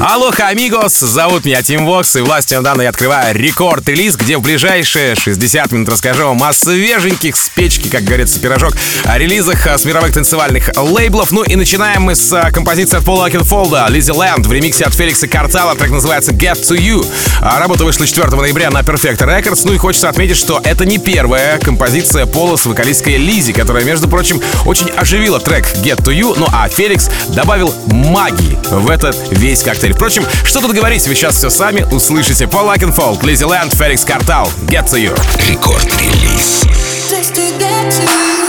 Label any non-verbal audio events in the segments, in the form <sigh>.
Алоха, амигос! Зовут меня Тим Вокс, и властью данной я открываю Record Release, где в ближайшие 60 минут расскажу вам о свеженьких с печки, как говорится, пирожок, о релизах с мировых танцевальных лейблов. Ну и начинаем мы с а, композиции от Пола Окенфолда «Lizzy Land» в ремиксе от Феликса Картала, трек называется «Get to You». А, работа вышла 4 ноября на Perfecto Records, ну и хочется отметить, что это не первая композиция Пола с вокалисткой Лизи, которая, между прочим, очень оживила трек «Get to You», ну а Феликс добавил магии в этот весь коктейль. Впрочем, что тут говорить, вы сейчас все сами услышите. Пол Окенфолд, Lizzy Land, Феликс Картал. Get to you. Record Release. Just to get to you.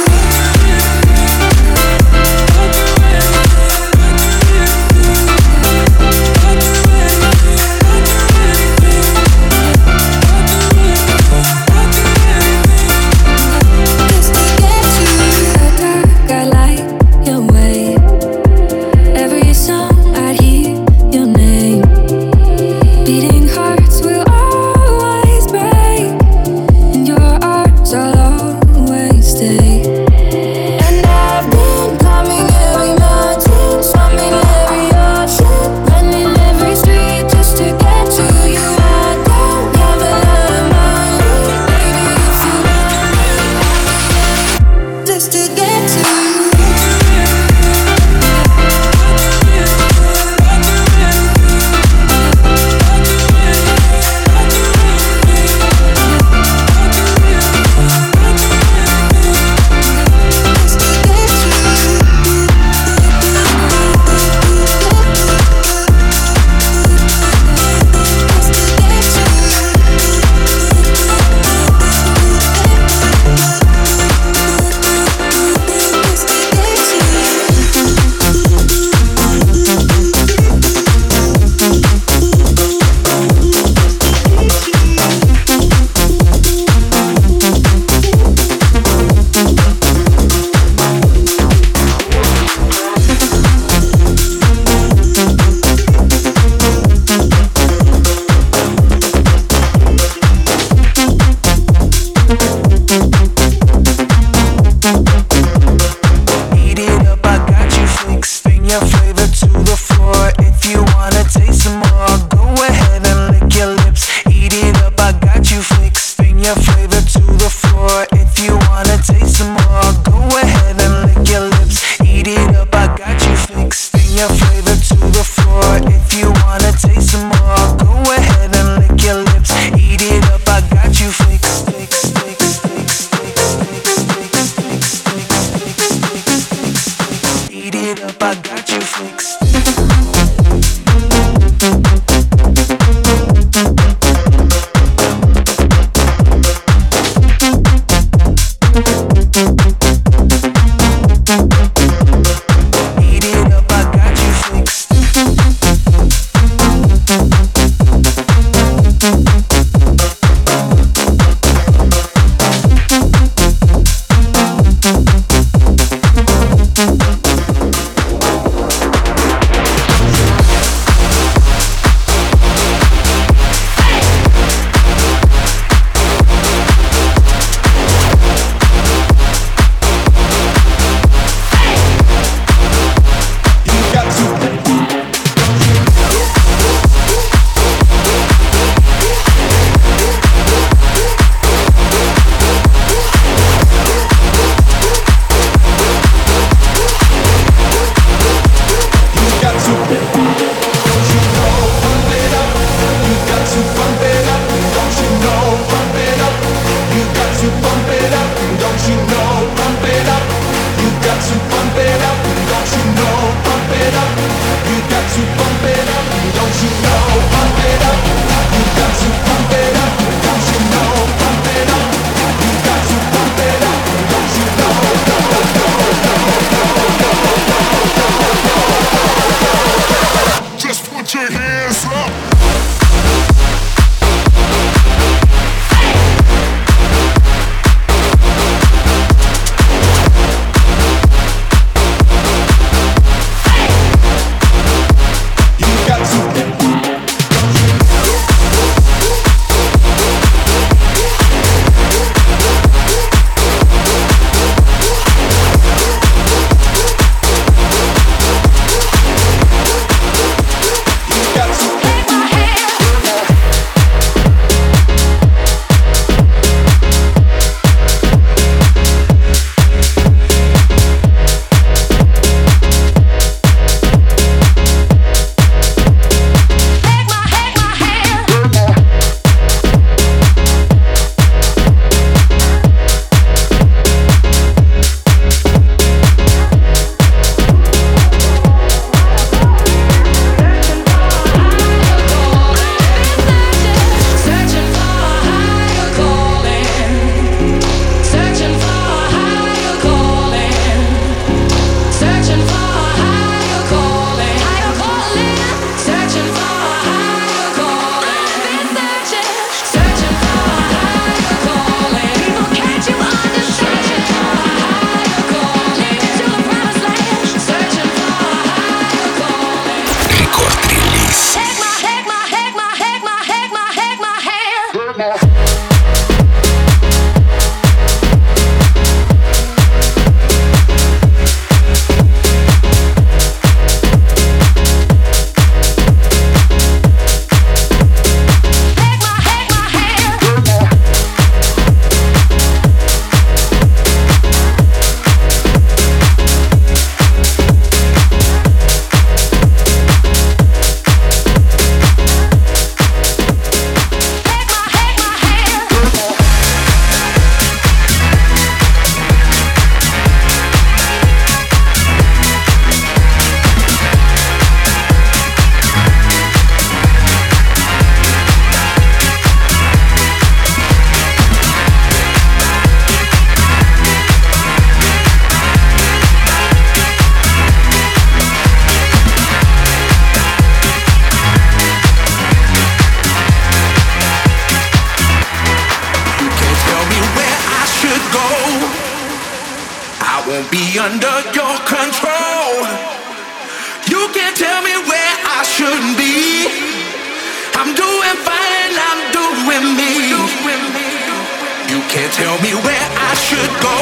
Can't tell me where I should go.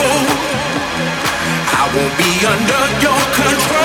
I won't be under your control.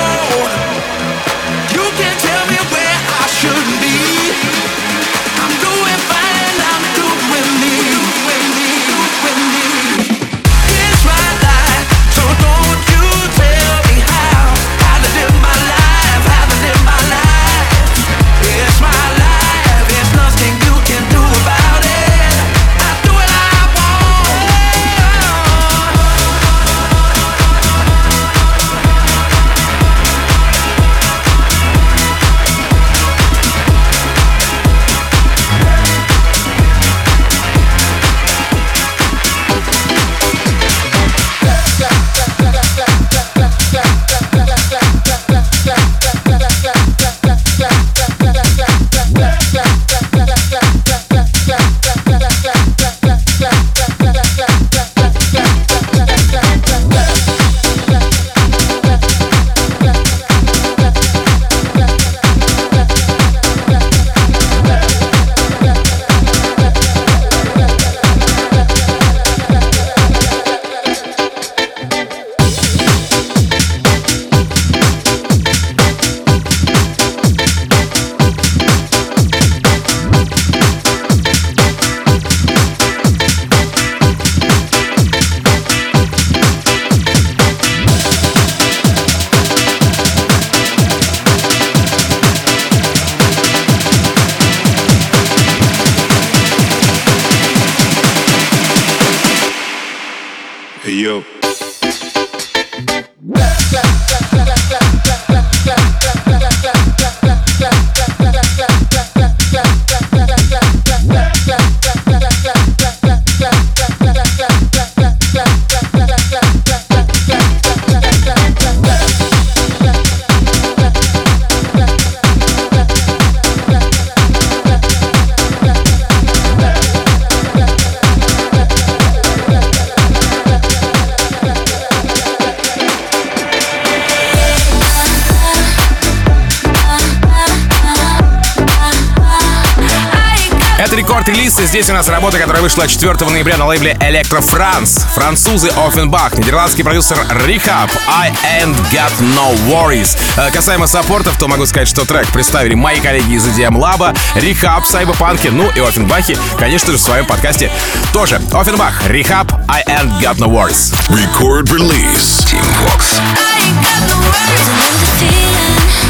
И здесь у нас работа, которая вышла 4 ноября на лейбле Electro France. Французы Offenbach, нидерландский продюсер Rehab, I Ain't Got No Worries. Э, Касаемо саппортов, то могу сказать, что трек представили мои коллеги из EDM Lab, Rehab, Cyberpunk, ну и Offenbach, конечно же, в своем подкасте тоже. Offenbach, Rehab, I Ain't Got No Worries. Record release. Team Vox. I ain't got no words.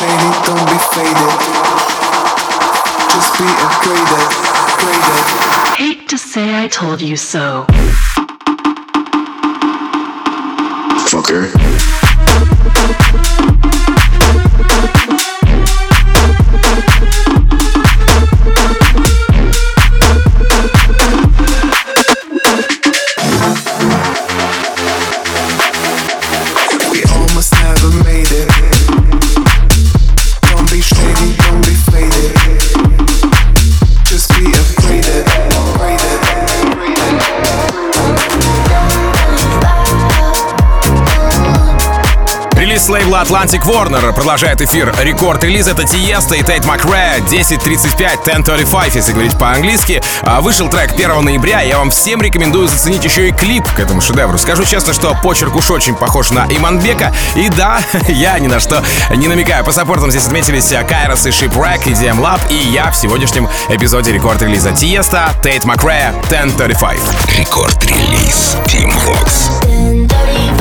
don't be faded. Just be. Hate to say I told you so. Fucker. с лейбла Atlantic Warner продолжает эфир рекорд-релиз. Это Тиеста и Тейт Макре 10.35, 10.35, если говорить по-английски. А, вышел трек 1 ноября. Я вам всем рекомендую заценить еще и клип к этому шедевру. Скажу честно, что почерк уж очень похож на Иманбека. И да, <laughs> я ни на что не намекаю. По саппортам здесь отметились а, Кайрос и Shipwrek, и DM Lab, и я в сегодняшнем эпизоде Record Release Tiësto, Tate McRae, 10.35. Record Release Tim Vox.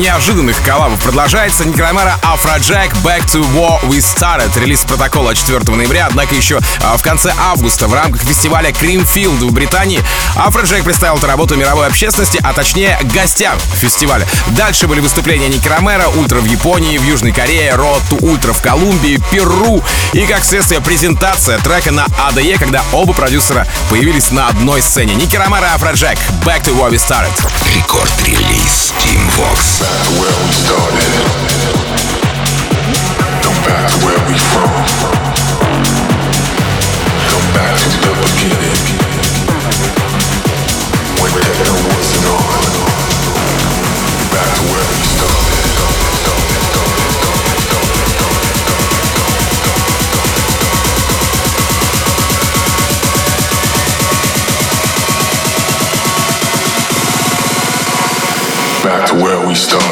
Неожиданных коллабов продолжается. Nicky Romero, Afrojack, Back to Where We Started. Релиз протокола 4 ноября. Однако еще э, в конце августа в рамках фестиваля Creamfields в Британии Afrojack представил эту работу мировой общественности, а точнее гостям фестиваля. Дальше были выступления Nicky Romero, Ultra в Японии, в Южной Корее, Road to Ultra в Колумбии, Перу и, как следствие, презентация трека на ADE, когда оба продюсера появились на одной сцене. И Afrojack Back to What We Started. Рекорд-релиз Team Vox. Where we started. Come back to where we from. Stone.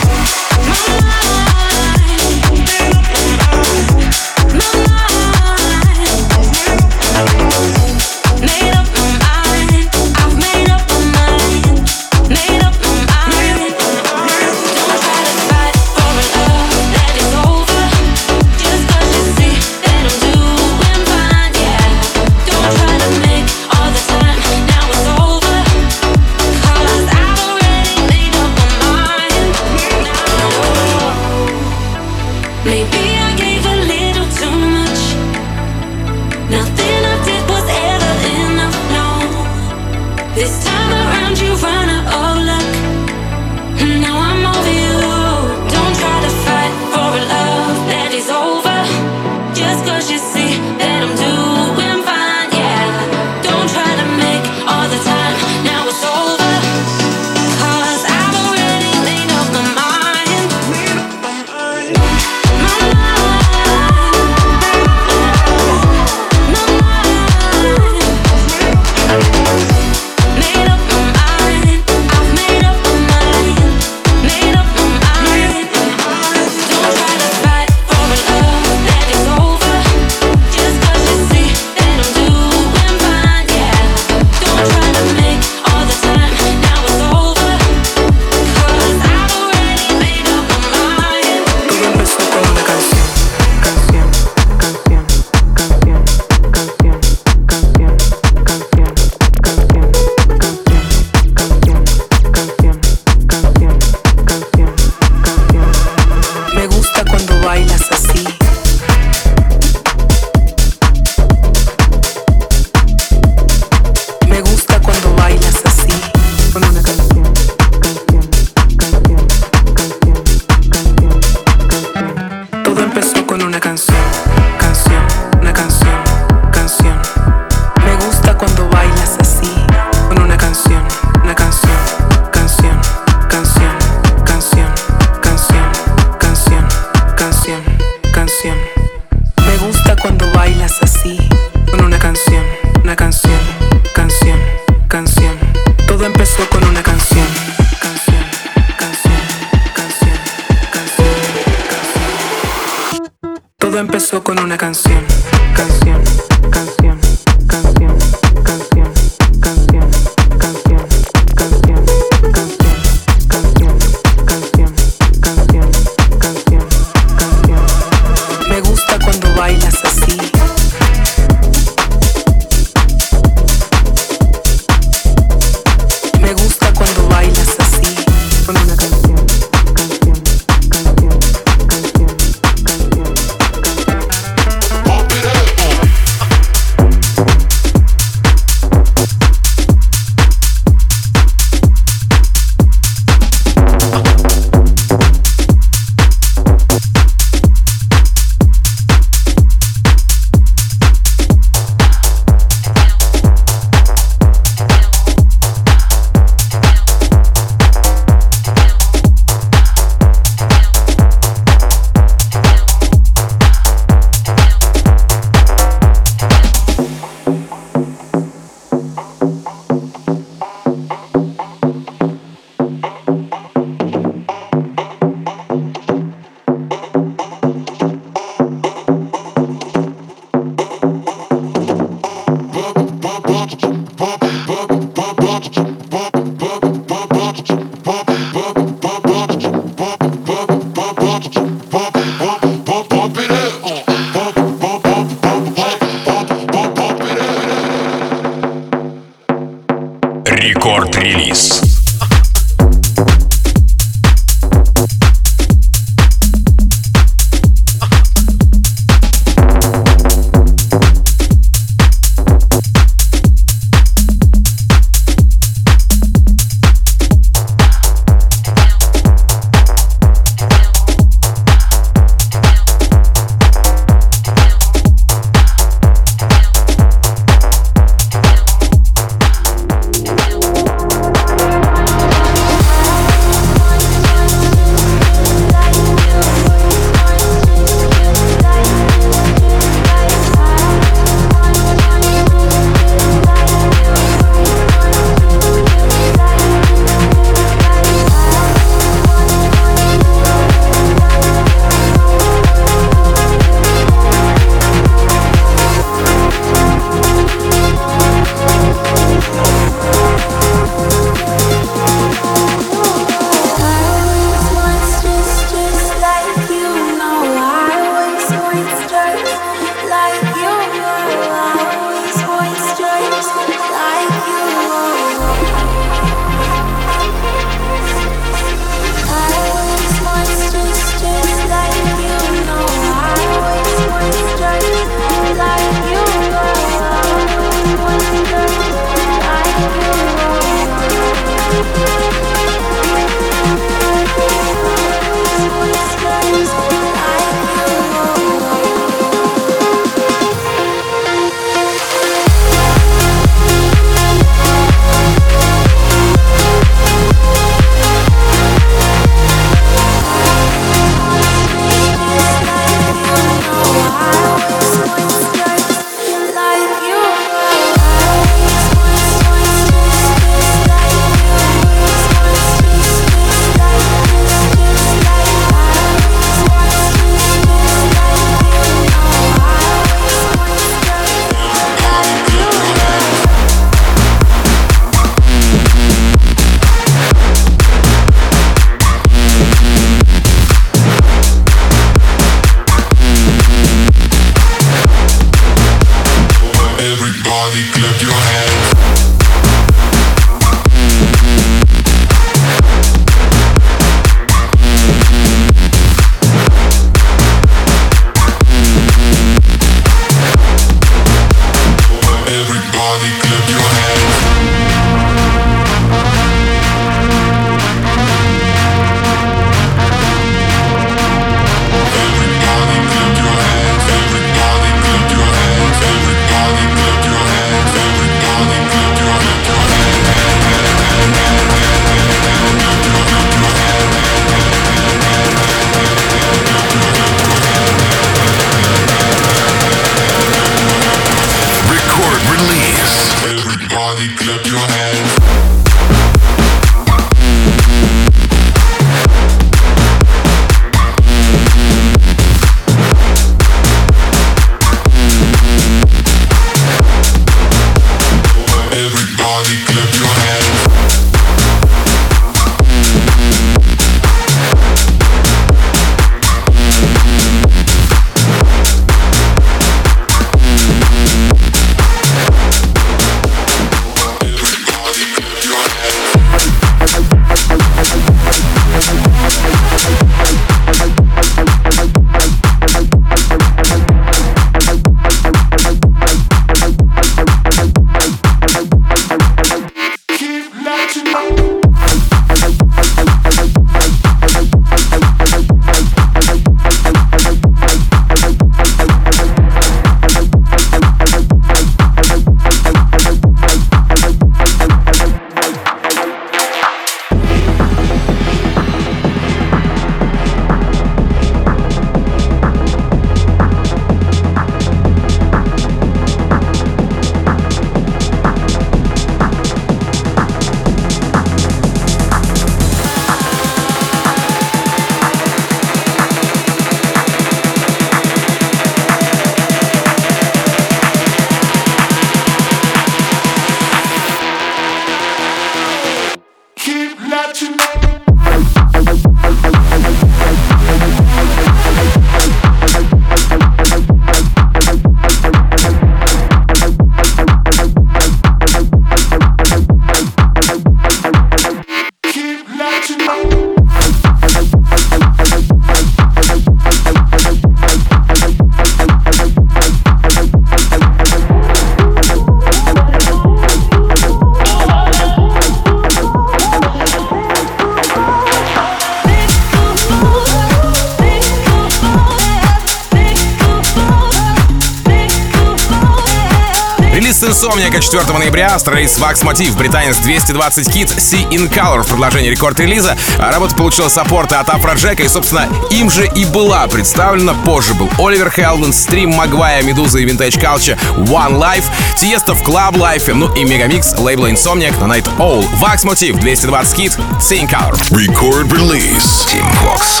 Insomniac 4 ноября, австралиец Wax Motif, британец 220 Kit, See in Color в продолжении рекорд-релиза. А работа получила саппорты от Афроджека и, собственно, им же и была представлена. Позже был Оливер Хелден, Стрим Магвая, Медуза и Vintage Culture, One Life, Тиеста в Club Life, ну и мегамикс лейбла Insomniac на Night Owl. Wax Motif 220 Kit, See in Color. Record Release. Team Vox.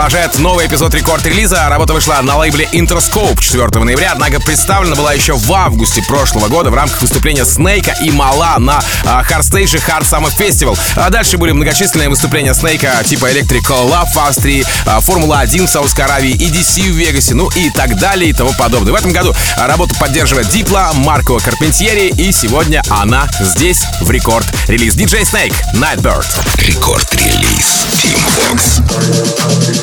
Продолжает новый эпизод рекорд-релиза. Работа вышла на лейбле Interscope 4 ноября, однако представлена была еще в августе прошлого года в рамках выступления Снейка и Мала на Hardstage Hard Summer Festival. А дальше были многочисленные выступления Снейка типа Electric Love в Австрии, Формула-1 в Саудовской Аравии, EDC в Вегасе, ну и так далее и тому подобное. В этом году работу поддерживает Дипла, Марко Карпентьери и сегодня она здесь в рекорд-релиз. DJ Snake, Nightbird. Рекорд-релиз Team Vox.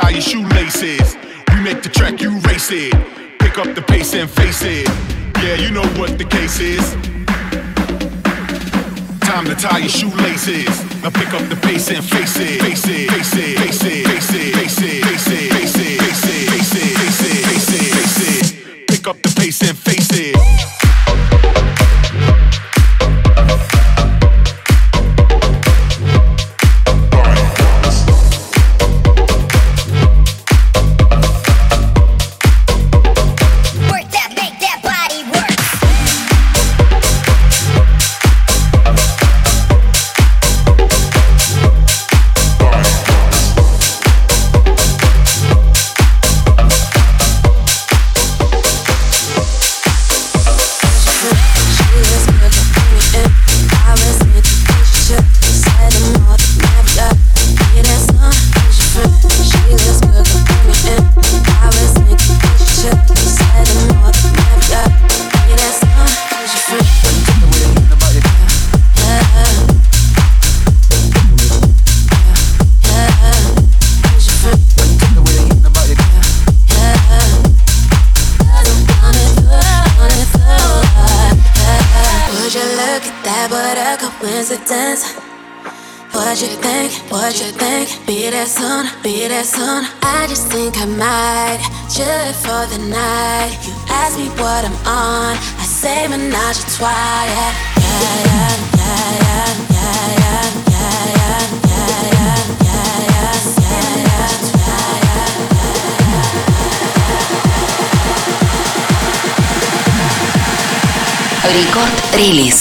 tie your shoelaces. be there soon. I just think I might chill for the night. You ask me what I'm on, I say menage a trois. Yeah, yeah, yeah, yeah, yeah, yeah, yeah, yeah, yeah, yeah, yeah, yeah, yeah, yeah, yeah, yeah, yeah. Рекорд-релиз.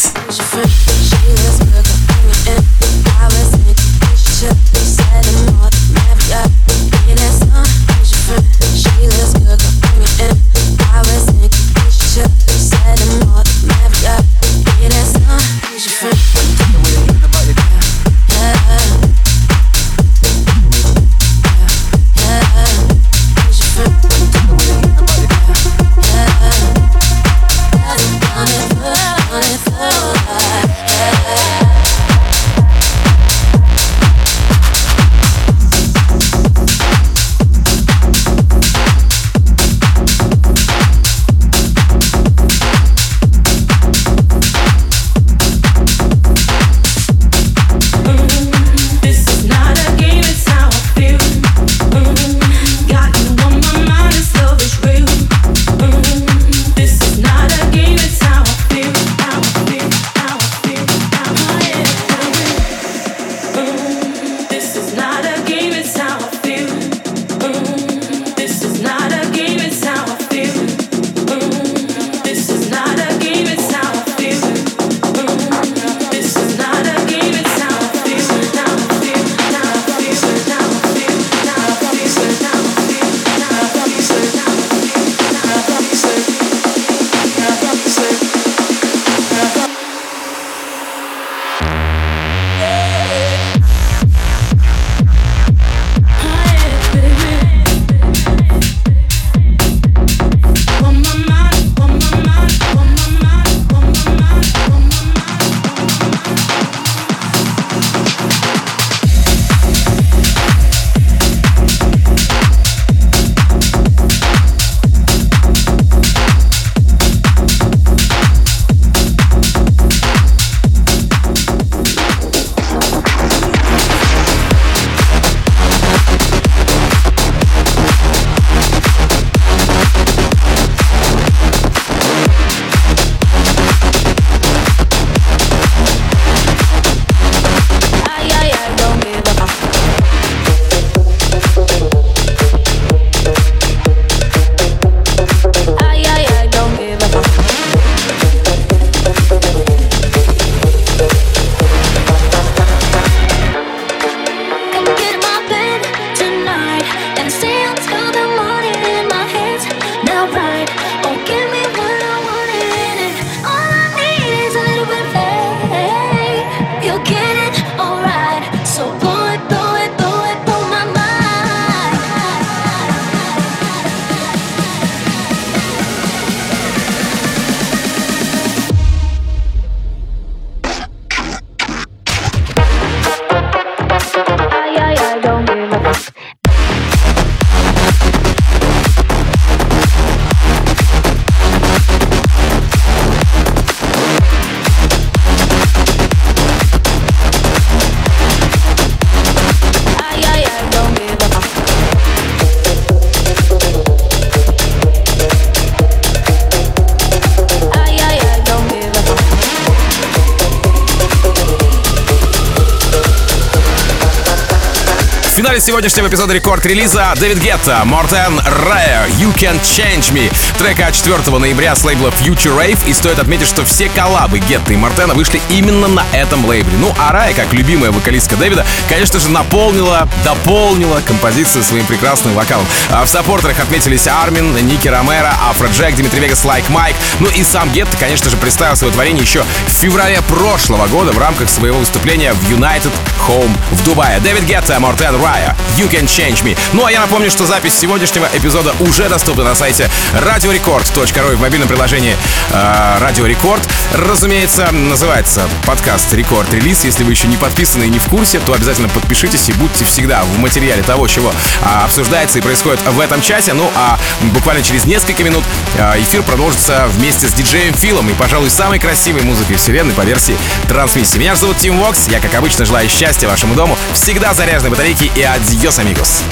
Сегодняшнего эпизода Record Release а Дэвид Гетта, Мортен Рая, You Can Change Me. Трек от 4 ноября с лейбла Future Rave. И стоит отметить, что все коллабы Гетта и Мортена вышли именно на этом лейбле. Ну, а Raye, как любимая вокалистка Дэвида, конечно же, наполнила, дополнила композицию своим прекрасным вокалом. А в саппортерах отметились Армин, Nicky Romero, Afrojack, Dimitri Vegas, Like Mike. Ну и сам Гетта, конечно же, представил свое творение еще в феврале прошлого года в рамках своего выступления в United Home в Дубае. Дэвид Гетта, Мортен Рая, You Can Change Me. Ну а я напомню, что запись сегодняшнего эпизода уже доступна на сайте radiorecord.ru и в мобильном приложении э, Радио Рекорд. Разумеется, называется подкаст Рекорд Релиз. Если вы еще не подписаны и не в курсе, то обязательно подпишитесь и будьте всегда в материале того, чего а, обсуждается и происходит в этом часе. Ну а буквально через несколько минут а, эфир продолжится вместе с диджеем Филом и, пожалуй, самой красивой музыкой вселенной по версии трансмиссии. Меня зовут Tim Vox. Я, как обычно, желаю счастья вашему дому, всегда заряженной батарейки и adiós, amigos.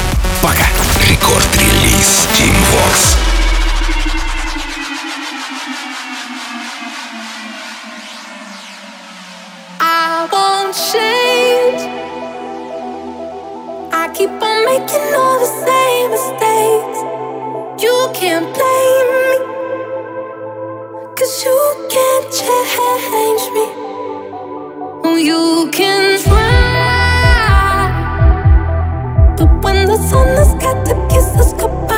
Пока. Record Release Tim Vox. Can't blame me. Cause you can't change me. Oh, you can try. But when the sun has got to kiss us goodbye.